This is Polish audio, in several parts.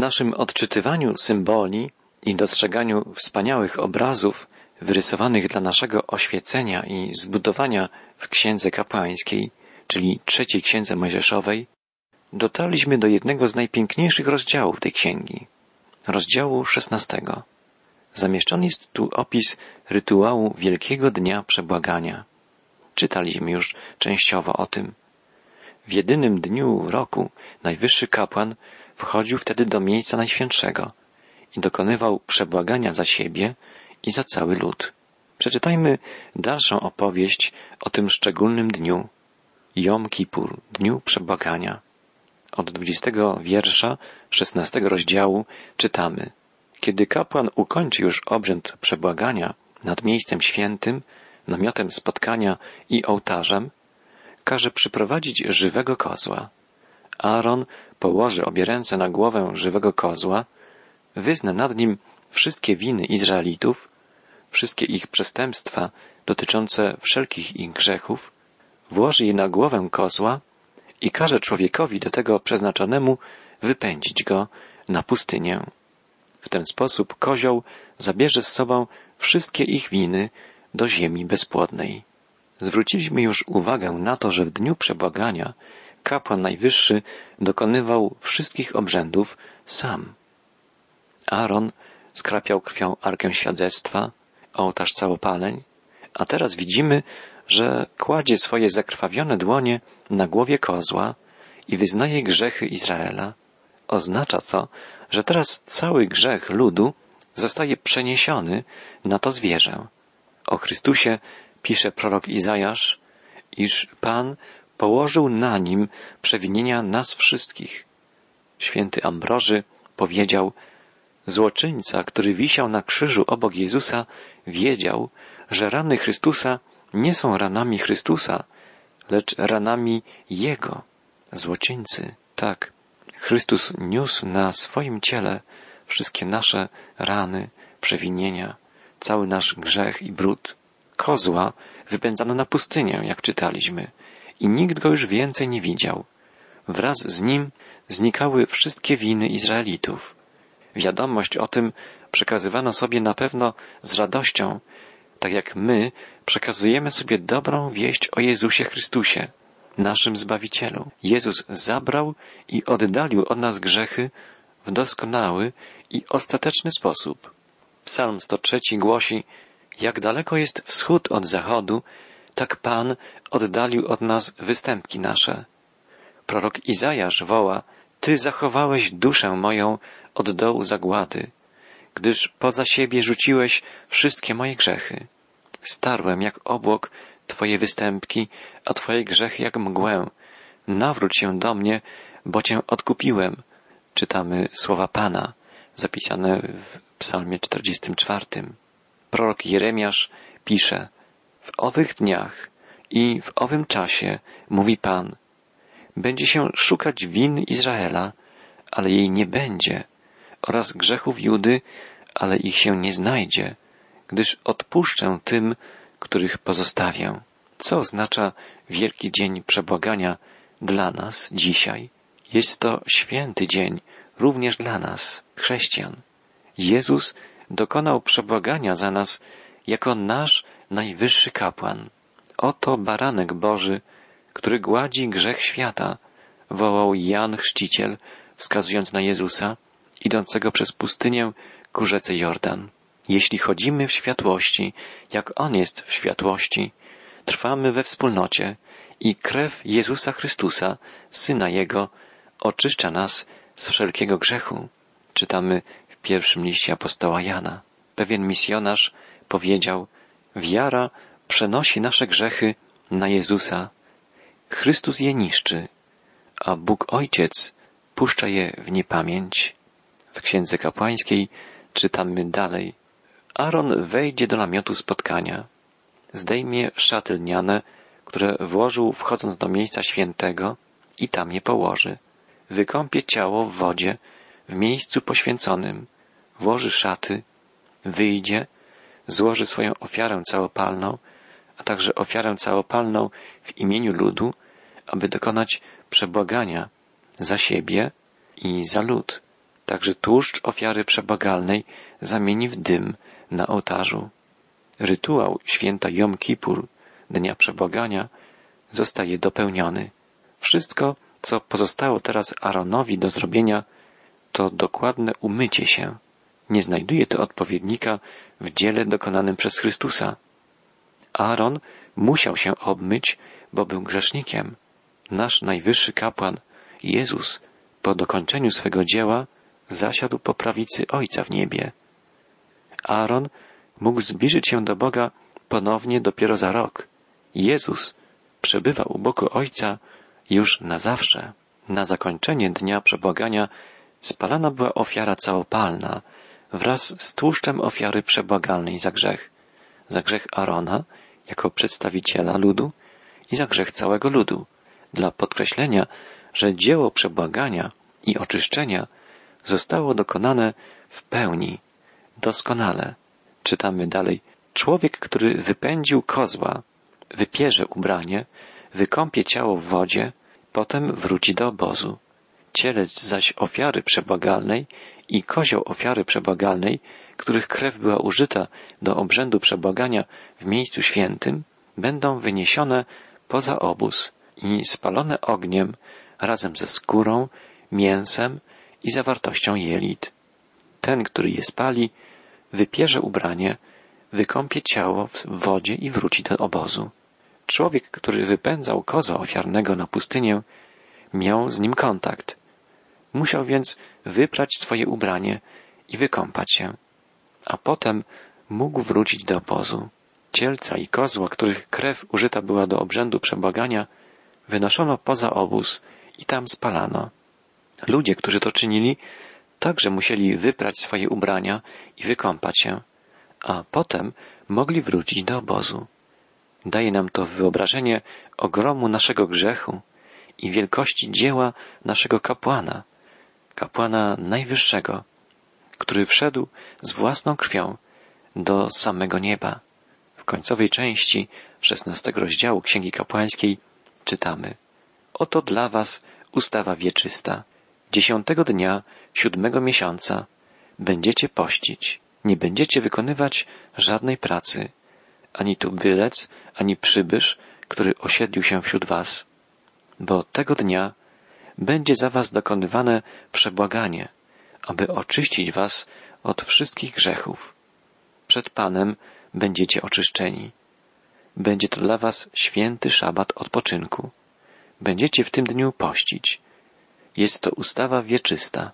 naszym odczytywaniu symboli i dostrzeganiu wspaniałych obrazów wyrysowanych dla naszego oświecenia i zbudowania w Księdze Kapłańskiej, czyli trzeciej Księdze Mojżeszowej, dotarliśmy do jednego z najpiękniejszych rozdziałów tej księgi, rozdziału szesnastego. Zamieszczony jest tu opis rytuału Wielkiego Dnia Przebłagania. Czytaliśmy już częściowo o tym. W jedynym dniu roku najwyższy kapłan wchodził wtedy do miejsca najświętszego i dokonywał przebłagania za siebie i za cały lud. Przeczytajmy dalszą opowieść o tym szczególnym dniu, Jom Kippur, dniu przebłagania. Od dwudziestego wiersza szesnastego rozdziału czytamy. Kiedy kapłan ukończy już obrzęd przebłagania nad miejscem świętym, namiotem spotkania i ołtarzem, każe przyprowadzić żywego kozła. Aaron położy obie ręce na głowę żywego kozła, wyzna nad nim wszystkie winy Izraelitów, wszystkie ich przestępstwa dotyczące wszelkich ich grzechów, włoży je na głowę kozła i każe człowiekowi do tego przeznaczonemu wypędzić go na pustynię. W ten sposób kozioł zabierze z sobą wszystkie ich winy do ziemi bezpłodnej. Zwróciliśmy już uwagę na to, że w dniu przebłagania kapłan najwyższy dokonywał wszystkich obrzędów sam. Aaron skrapiał krwią arkę świadectwa, ołtarz całopaleń, a teraz widzimy, że kładzie swoje zakrwawione dłonie na głowie kozła i wyznaje grzechy Izraela. Oznacza to, że teraz cały grzech ludu zostaje przeniesiony na to zwierzę. O Chrystusie pisze prorok Izajasz, iż Pan położył na nim przewinienia nas wszystkich. Święty Ambroży powiedział, złoczyńca, który wisiał na krzyżu obok Jezusa, wiedział, że rany Chrystusa nie są ranami Chrystusa, lecz ranami Jego, złoczyńcy. Tak, Chrystus niósł na swoim ciele wszystkie nasze rany, przewinienia, cały nasz grzech i brud. Kozła wypędzano na pustynię, jak czytaliśmy, i nikt go już więcej nie widział. Wraz z nim znikały wszystkie winy Izraelitów. Wiadomość o tym przekazywano sobie na pewno z radością, tak jak my przekazujemy sobie dobrą wieść o Jezusie Chrystusie, naszym Zbawicielu. Jezus zabrał i oddalił od nas grzechy w doskonały i ostateczny sposób. Psalm 103 głosi, jak daleko jest wschód od zachodu, tak Pan oddalił od nas występki nasze. Prorok Izajasz woła, Ty zachowałeś duszę moją od dołu zagłady, gdyż poza siebie rzuciłeś wszystkie moje grzechy. Starłem jak obłok Twoje występki, a Twoje grzechy jak mgłę. Nawróć się do mnie, bo Cię odkupiłem. Czytamy słowa Pana, zapisane w psalmie 44. Prorok Jeremiasz pisze, w owych dniach i w owym czasie, mówi Pan, będzie się szukać win Izraela, ale jej nie będzie, oraz grzechów Judy, ale ich się nie znajdzie, gdyż odpuszczę tym, których pozostawię. Co oznacza wielki dzień przebłagania dla nas dzisiaj? Jest to święty dzień również dla nas, chrześcijan. Jezus dokonał przebłagania za nas jako nasz najwyższy kapłan. Oto baranek Boży, który gładzi grzech świata, wołał Jan Chrzciciel, wskazując na Jezusa, idącego przez pustynię ku rzece Jordan. Jeśli chodzimy w światłości, jak On jest w światłości, trwamy we wspólnocie i krew Jezusa Chrystusa, Syna Jego, oczyszcza nas z wszelkiego grzechu. Czytamy w pierwszym liście apostoła Jana. Pewien misjonarz powiedział, wiara przenosi nasze grzechy na Jezusa. Chrystus je niszczy, a Bóg Ojciec puszcza je w niepamięć. W Księdze Kapłańskiej czytamy dalej. Aaron wejdzie do namiotu spotkania, zdejmie szaty lniane, które włożył wchodząc do miejsca świętego i tam je położy. Wykąpie ciało w wodzie w miejscu poświęconym, włoży szaty, wyjdzie, złoży swoją ofiarę całopalną, a także ofiarę całopalną w imieniu ludu, aby dokonać przebłagania za siebie i za lud. także tłuszcz ofiary przebagalnej zamieni w dym na ołtarzu. Rytuał święta Jom Kippur, dnia przebłagania, zostaje dopełniony. Wszystko, co pozostało teraz Aaronowi do zrobienia, to dokładne umycie się. Nie znajduje to odpowiednika w dziele dokonanym przez Chrystusa. Aaron musiał się obmyć, bo był grzesznikiem. Nasz najwyższy kapłan, Jezus, po dokończeniu swego dzieła, zasiadł po prawicy Ojca w niebie. Aaron mógł zbliżyć się do Boga ponownie dopiero za rok. Jezus przebywa u boku Ojca już na zawsze. Na zakończenie dnia przebłagania spalana była ofiara całopalna wraz z tłuszczem ofiary przebłagalnej za grzech. Za grzech Arona jako przedstawiciela ludu i za grzech całego ludu, dla podkreślenia, że dzieło przebłagania i oczyszczenia zostało dokonane w pełni, doskonale. Czytamy dalej. Człowiek, który wypędził kozła, wypierze ubranie, wykąpie ciało w wodzie, potem wróci do obozu. Cielec zaś ofiary przebłagalnej i kozioł ofiary przebłagalnej, których krew była użyta do obrzędu przebłagania w miejscu świętym, będą wyniesione poza obóz i spalone ogniem razem ze skórą, mięsem i zawartością jelit. Ten, który je spali, wypierze ubranie, wykąpie ciało w wodzie i wróci do obozu. Człowiek, który wypędzał koza ofiarnego na pustynię, miał z nim kontakt. Musiał więc wyprać swoje ubranie i wykąpać się, a potem mógł wrócić do obozu. Cielca i kozła, których krew użyta była do obrzędu przebłagania, wynoszono poza obóz i tam spalano. Ludzie, którzy to czynili, także musieli wyprać swoje ubrania i wykąpać się, a potem mogli wrócić do obozu. Daje nam to wyobrażenie ogromu naszego grzechu i wielkości dzieła naszego kapłana, kapłana najwyższego, który wszedł z własną krwią do samego nieba. W końcowej części szesnastego rozdziału Księgi Kapłańskiej czytamy Oto dla was ustawa wieczysta. Dziesiątego dnia siódmego miesiąca będziecie pościć. Nie będziecie wykonywać żadnej pracy, ani tubylec, ani przybysz, który osiedlił się wśród was. Bo tego dnia będzie za was dokonywane przebłaganie, aby oczyścić was od wszystkich grzechów. Przed Panem będziecie oczyszczeni. Będzie to dla was święty szabat odpoczynku. Będziecie w tym dniu pościć. Jest to ustawa wieczysta.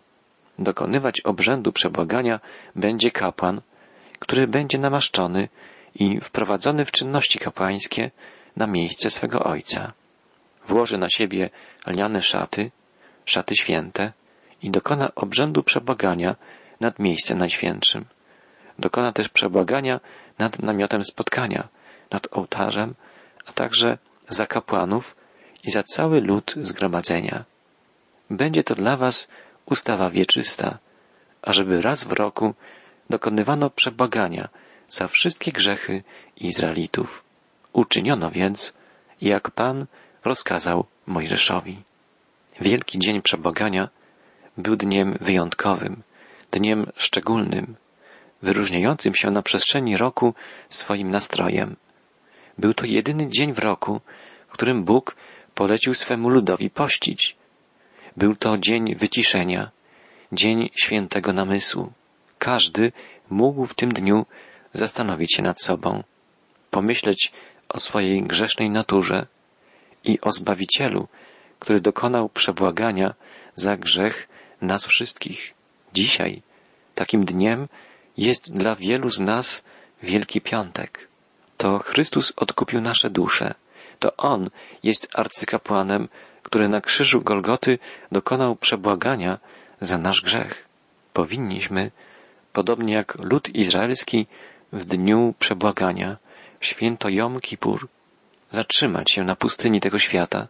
Dokonywać obrzędu przebłagania będzie kapłan, który będzie namaszczony i wprowadzony w czynności kapłańskie na miejsce swego ojca. Włoży na siebie lniane szaty, szaty święte i dokona obrzędu przebłagania nad miejscem najświętszym. Dokona też przebłagania nad namiotem spotkania, nad ołtarzem, a także za kapłanów i za cały lud zgromadzenia. Będzie to dla was ustawa wieczysta, ażeby raz w roku dokonywano przebłagania za wszystkie grzechy Izraelitów. Uczyniono więc, jak Pan rozkazał Mojżeszowi. Wielki Dzień Przebłagania był dniem wyjątkowym, dniem szczególnym, wyróżniającym się na przestrzeni roku swoim nastrojem. Był to jedyny dzień w roku, w którym Bóg polecił swemu ludowi pościć. Był to dzień wyciszenia, dzień świętego namysłu. Każdy mógł w tym dniu zastanowić się nad sobą, pomyśleć o swojej grzesznej naturze i o Zbawicielu, który dokonał przebłagania za grzech nas wszystkich. Dzisiaj takim dniem jest dla wielu z nas Wielki Piątek. To Chrystus odkupił nasze dusze. To On jest arcykapłanem, który na krzyżu Golgoty dokonał przebłagania za nasz grzech. Powinniśmy, podobnie jak lud izraelski w dniu przebłagania, święto Jom Kippur, zatrzymać się na pustyni tego świata,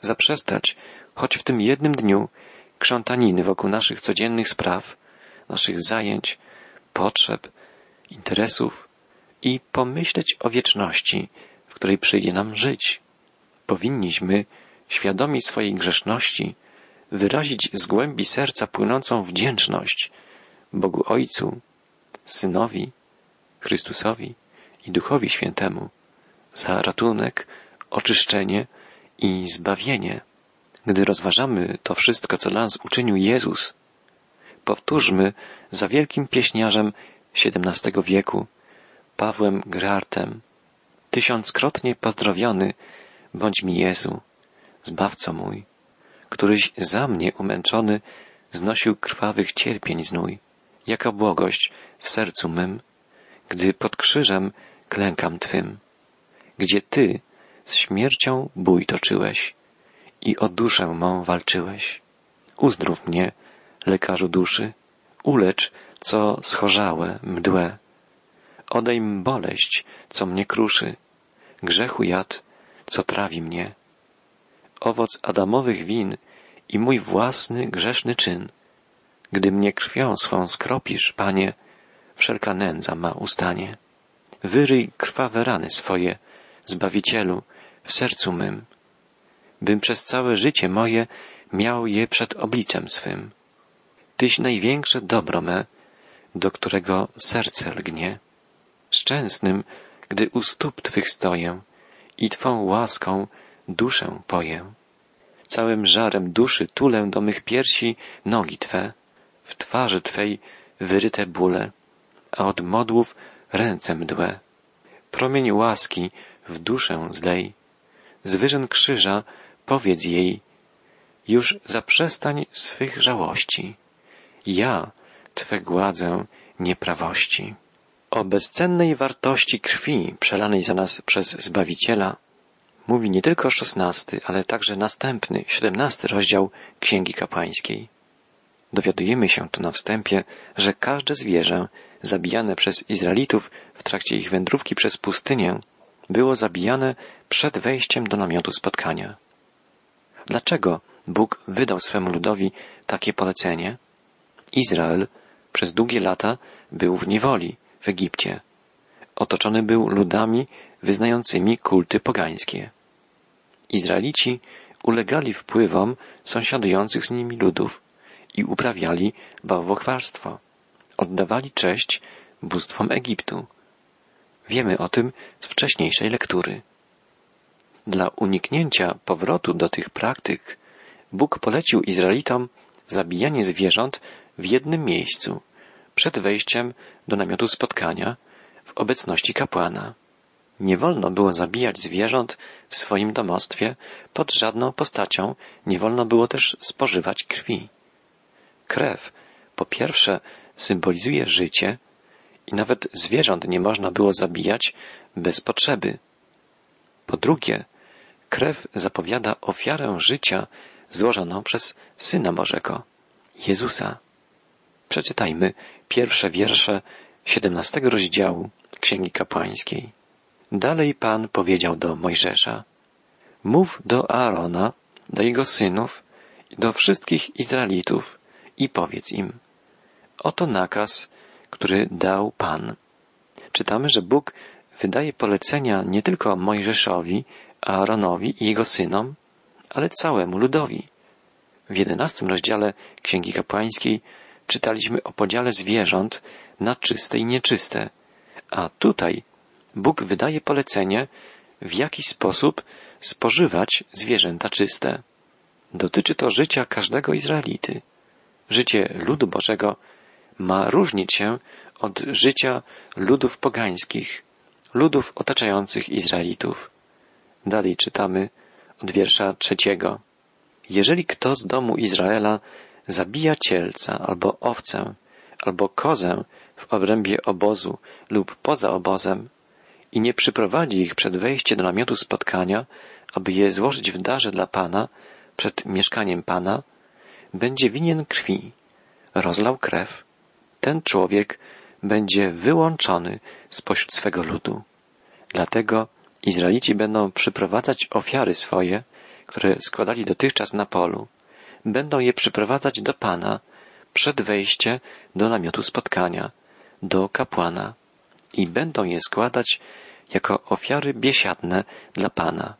zaprzestać, choć w tym jednym dniu, krzątaniny wokół naszych codziennych spraw, naszych zajęć, potrzeb, interesów i pomyśleć o wieczności, w której przyjdzie nam żyć. Powinniśmy, świadomi swojej grzeszności, wyrazić z głębi serca płynącą wdzięczność Bogu Ojcu, Synowi, Chrystusowi i Duchowi Świętemu za ratunek, oczyszczenie i zbawienie. Gdy rozważamy to wszystko, co dla nas uczynił Jezus, powtórzmy za wielkim pieśniarzem XVII wieku, Pawłem Grartem, tysiąckrotnie pozdrowiony bądź mi Jezu, Zbawco mój, któryś za mnie umęczony znosił krwawych cierpień znój, jaka błogość w sercu mym, gdy pod krzyżem klękam Twym, gdzie Ty z śmiercią bój toczyłeś i o duszę mą walczyłeś. Uzdrów mnie, lekarzu duszy, ulecz, co schorzałe, mdłe. Odejm boleść, co mnie kruszy, grzechu jad, co trawi mnie. Owoc Adamowych win i mój własny grzeszny czyn. Gdy mnie krwią swą skropisz, Panie, wszelka nędza ma ustanie. Wyryj krwawe rany swoje, Zbawicielu, w sercu mym, bym przez całe życie moje miał je przed obliczem swym. Tyś największe dobro me, do którego serce lgnie. Szczęsnym, gdy u stóp Twych stoję i Twą łaską duszę poję. Całym żarem duszy tulę do mych piersi nogi Twe, w twarzy Twej wyryte bóle, a od modłów ręce mdłe. Promień łaski w duszę zlej. Z wyżyn krzyża powiedz jej, już zaprzestań swych żałości. Ja Twe gładzę nieprawości. O bezcennej wartości krwi przelanej za nas przez Zbawiciela mówi nie tylko szesnasty, ale także następny, siedemnasty rozdział Księgi Kapłańskiej. Dowiadujemy się tu na wstępie, że każde zwierzę zabijane przez Izraelitów w trakcie ich wędrówki przez pustynię było zabijane przed wejściem do namiotu spotkania. Dlaczego Bóg wydał swemu ludowi takie polecenie? Izrael przez długie lata był w niewoli w Egipcie. Otoczony był ludami wyznającymi kulty pogańskie. Izraelici ulegali wpływom sąsiadujących z nimi ludów i uprawiali bałwochwalstwo. Oddawali cześć bóstwom Egiptu. Wiemy o tym z wcześniejszej lektury. Dla uniknięcia powrotu do tych praktyk Bóg polecił Izraelitom zabijanie zwierząt w jednym miejscu, przed wejściem do namiotu spotkania, w obecności kapłana. Nie wolno było zabijać zwierząt w swoim domostwie pod żadną postacią, nie wolno było też spożywać krwi. Krew, po pierwsze, symbolizuje życie i nawet zwierząt nie można było zabijać bez potrzeby. Po drugie, krew zapowiada ofiarę życia złożoną przez Syna Bożego, Jezusa. Przeczytajmy pierwsze wiersze siedemnastego rozdziału Księgi Kapłańskiej. Dalej Pan powiedział do Mojżesza, mów do Aarona, do jego synów do wszystkich Izraelitów i powiedz im, oto nakaz, który dał Pan. Czytamy, że Bóg wydaje polecenia nie tylko Mojżeszowi, Aaronowi i jego synom, ale całemu ludowi. W jedenastym rozdziale Księgi Kapłańskiej czytaliśmy o podziale zwierząt na czyste i nieczyste, a tutaj Bóg wydaje polecenie, w jaki sposób spożywać zwierzęta czyste. Dotyczy to życia każdego Izraelity. Życie ludu Bożego ma różnić się od życia ludów pogańskich, ludów otaczających Izraelitów. Dalej czytamy od wiersza trzeciego. Jeżeli kto z domu Izraela zabija cielca albo owcę, albo kozę w obrębie obozu lub poza obozem i nie przyprowadzi ich przed wejściem do namiotu spotkania, aby je złożyć w darze dla Pana przed mieszkaniem Pana, będzie winien krwi, rozlał krew, ten człowiek będzie wyłączony spośród swego ludu. Dlatego Izraelici będą przyprowadzać ofiary swoje, które składali dotychczas na polu, będą je przyprowadzać do Pana przed wejściem do namiotu spotkania, do kapłana i będą je składać jako ofiary biesiadne dla Pana.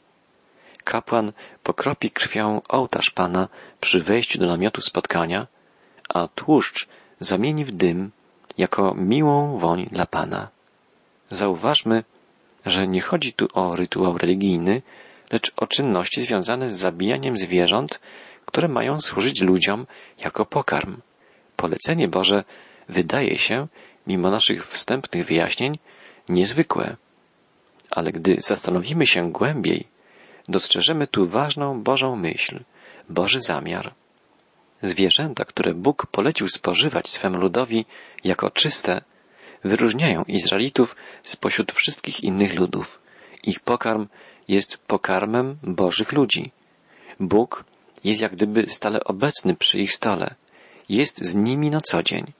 kapłan pokropi krwią ołtarz Pana przy wejściu do namiotu spotkania, a tłuszcz zamieni w dym jako miłą woń dla Pana. Zauważmy, że nie chodzi tu o rytuał religijny, lecz o czynności związane z zabijaniem zwierząt, które mają służyć ludziom jako pokarm. Polecenie Boże wydaje się, mimo naszych wstępnych wyjaśnień, niezwykłe. Ale gdy zastanowimy się głębiej, dostrzeżemy tu ważną Bożą myśl, Boży zamiar. Zwierzęta, które Bóg polecił spożywać swemu ludowi jako czyste, wyróżniają Izraelitów spośród wszystkich innych ludów. Ich pokarm jest pokarmem Bożych ludzi. Bóg jest jak gdyby stale obecny przy ich stole. Jest z nimi na co dzień.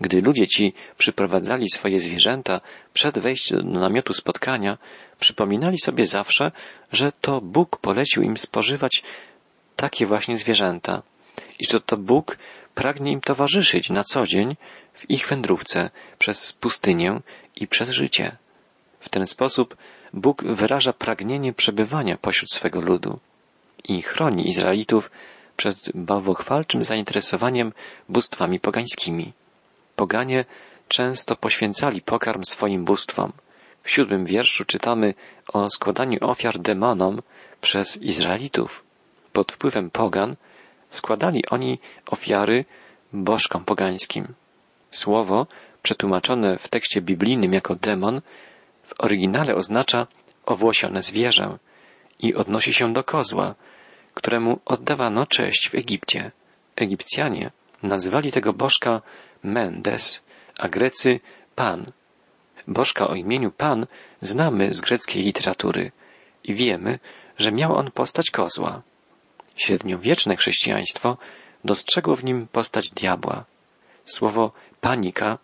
Gdy ludzie ci przyprowadzali swoje zwierzęta przed wejściem do namiotu spotkania, przypominali sobie zawsze, że to Bóg polecił im spożywać takie właśnie zwierzęta i że to Bóg pragnie im towarzyszyć na co dzień w ich wędrówce przez pustynię i przez życie. W ten sposób Bóg wyraża pragnienie przebywania pośród swego ludu i chroni Izraelitów przed bałwochwalczym zainteresowaniem bóstwami pogańskimi. Poganie często poświęcali pokarm swoim bóstwom. W siódmym wierszu czytamy o składaniu ofiar demonom przez Izraelitów. Pod wpływem pogan składali oni ofiary bożkom pogańskim. Słowo, przetłumaczone w tekście biblijnym jako demon, w oryginale oznacza owłosione zwierzę i odnosi się do kozła, któremu oddawano cześć w Egipcie. Egipcjanie nazywali tego bożka Mendes, a Grecy Pan. Bożka o imieniu Pan znamy z greckiej literatury i wiemy, że miał on postać kozła. Średniowieczne chrześcijaństwo dostrzegło w nim postać diabła. Słowo panika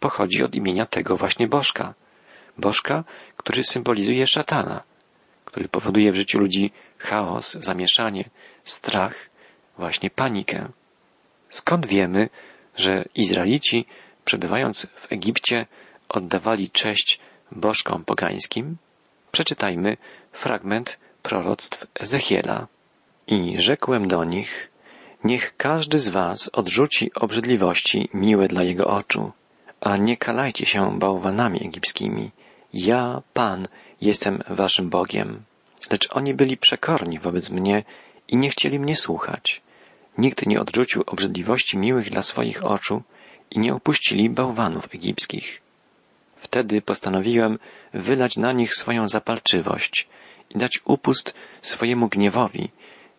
pochodzi od imienia tego właśnie bożka. Bożka, który symbolizuje szatana, który powoduje w życiu ludzi chaos, zamieszanie, strach, właśnie panikę. Skąd wiemy, że Izraelici, przebywając w Egipcie, oddawali cześć bożkom pogańskim? Przeczytajmy fragment proroctw Ezechiela. I rzekłem do nich, niech każdy z was odrzuci obrzydliwości miłe dla jego oczu, a nie kalajcie się bałwanami egipskimi. Ja, Pan, jestem waszym Bogiem. Lecz oni byli przekorni wobec mnie i nie chcieli mnie słuchać. Nikt nie odrzucił obrzydliwości miłych dla swoich oczu i nie opuścili bałwanów egipskich. Wtedy postanowiłem wylać na nich swoją zapalczywość i dać upust swojemu gniewowi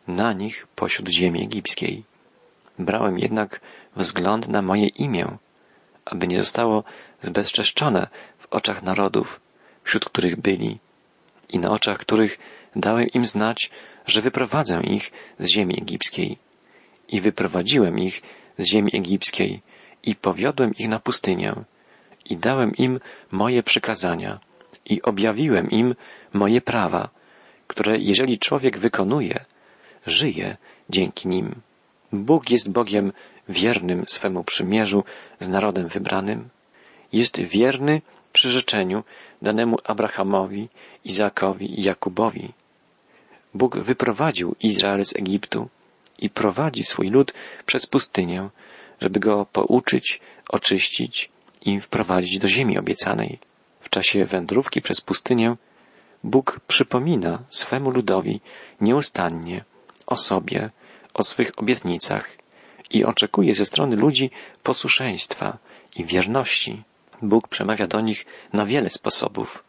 na nich pośród ziemi egipskiej. Brałem jednak wzgląd na moje imię, aby nie zostało zbezczeszczone w oczach narodów, wśród których byli i na oczach których dałem im znać, że wyprowadzę ich z ziemi egipskiej. I wyprowadziłem ich z ziemi egipskiej i powiodłem ich na pustynię i dałem im moje przykazania i objawiłem im moje prawa, które jeżeli człowiek wykonuje, żyje dzięki nim. Bóg jest Bogiem wiernym swemu przymierzu z narodem wybranym. Jest wierny przyrzeczeniu danemu Abrahamowi, Izakowi i Jakubowi. Bóg wyprowadził Izrael z Egiptu i prowadzi swój lud przez pustynię, żeby go pouczyć, oczyścić i wprowadzić do ziemi obiecanej. W czasie wędrówki przez pustynię Bóg przypomina swemu ludowi nieustannie o sobie, o swych obietnicach i oczekuje ze strony ludzi posłuszeństwa i wierności. Bóg przemawia do nich na wiele sposobów,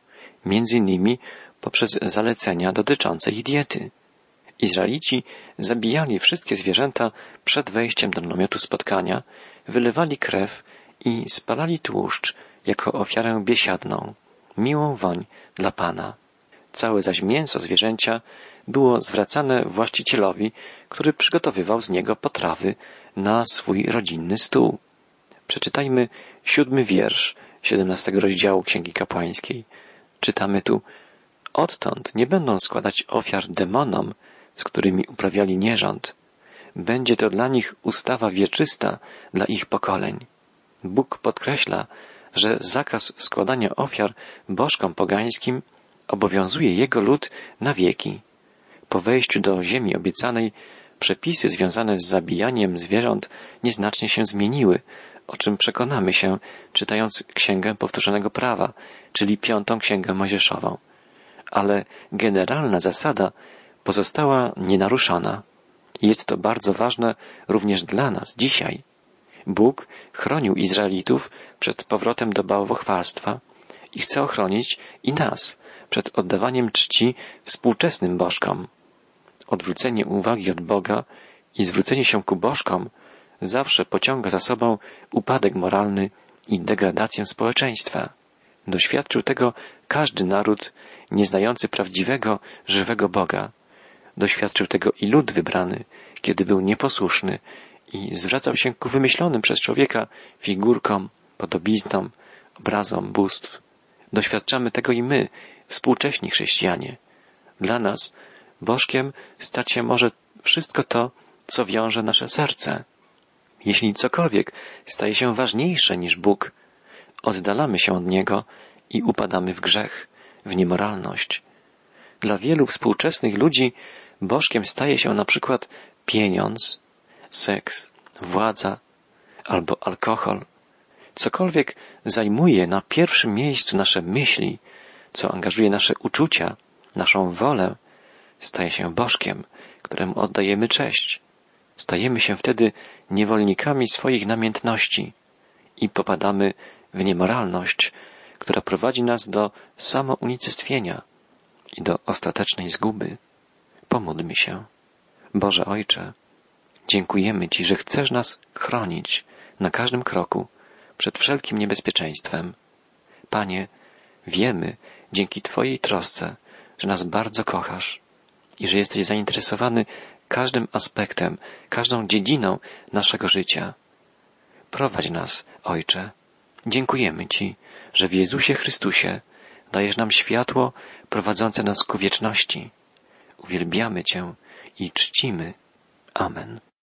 między innymi poprzez zalecenia dotyczące ich diety. Izraelici zabijali wszystkie zwierzęta przed wejściem do namiotu spotkania, wylewali krew i spalali tłuszcz jako ofiarę biesiadną, miłą woń dla Pana. Całe zaś mięso zwierzęcia było zwracane właścicielowi, który przygotowywał z niego potrawy na swój rodzinny stół. Przeczytajmy siódmy wiersz siedemnastego rozdziału Księgi Kapłańskiej. Czytamy tu Odtąd nie będą składać ofiar demonom, z którymi uprawiali nierząd. Będzie to dla nich ustawa wieczysta dla ich pokoleń. Bóg podkreśla, że zakaz składania ofiar bożkom pogańskim obowiązuje jego lud na wieki. Po wejściu do ziemi obiecanej przepisy związane z zabijaniem zwierząt nieznacznie się zmieniły, o czym przekonamy się, czytając Księgę Powtórzonego Prawa, czyli Piątą Księgę Mojżeszową. Ale generalna zasada pozostała nienaruszona. Jest to bardzo ważne również dla nas dzisiaj. Bóg chronił Izraelitów przed powrotem do bałwochwalstwa i chce ochronić i nas przed oddawaniem czci współczesnym bożkom. Odwrócenie uwagi od Boga i zwrócenie się ku bożkom zawsze pociąga za sobą upadek moralny i degradację społeczeństwa. Doświadczył tego każdy naród nieznający prawdziwego, żywego Boga. Doświadczył tego i lud wybrany, kiedy był nieposłuszny i zwracał się ku wymyślonym przez człowieka figurkom, podobiznom, obrazom bóstw. Doświadczamy tego i my, współcześni chrześcijanie. Dla nas Bożkiem stać się może wszystko to, co wiąże nasze serce. Jeśli cokolwiek staje się ważniejsze niż Bóg, oddalamy się od Niego i upadamy w grzech, w niemoralność. Dla wielu współczesnych ludzi Bożkiem staje się na przykład pieniądz, seks, władza albo alkohol. Cokolwiek zajmuje na pierwszym miejscu nasze myśli, co angażuje nasze uczucia, naszą wolę, staje się bożkiem, któremu oddajemy cześć. Stajemy się wtedy niewolnikami swoich namiętności i popadamy w niemoralność, która prowadzi nas do samounicestwienia i do ostatecznej zguby. Pomódlmy się. Boże Ojcze, dziękujemy Ci, że chcesz nas chronić na każdym kroku przed wszelkim niebezpieczeństwem. Panie, wiemy dzięki Twojej trosce, że nas bardzo kochasz i że jesteś zainteresowany każdym aspektem, każdą dziedziną naszego życia. Prowadź nas, Ojcze. Dziękujemy Ci, że w Jezusie Chrystusie dajesz nam światło prowadzące nas ku wieczności. Uwielbiamy Cię i czcimy. Amen.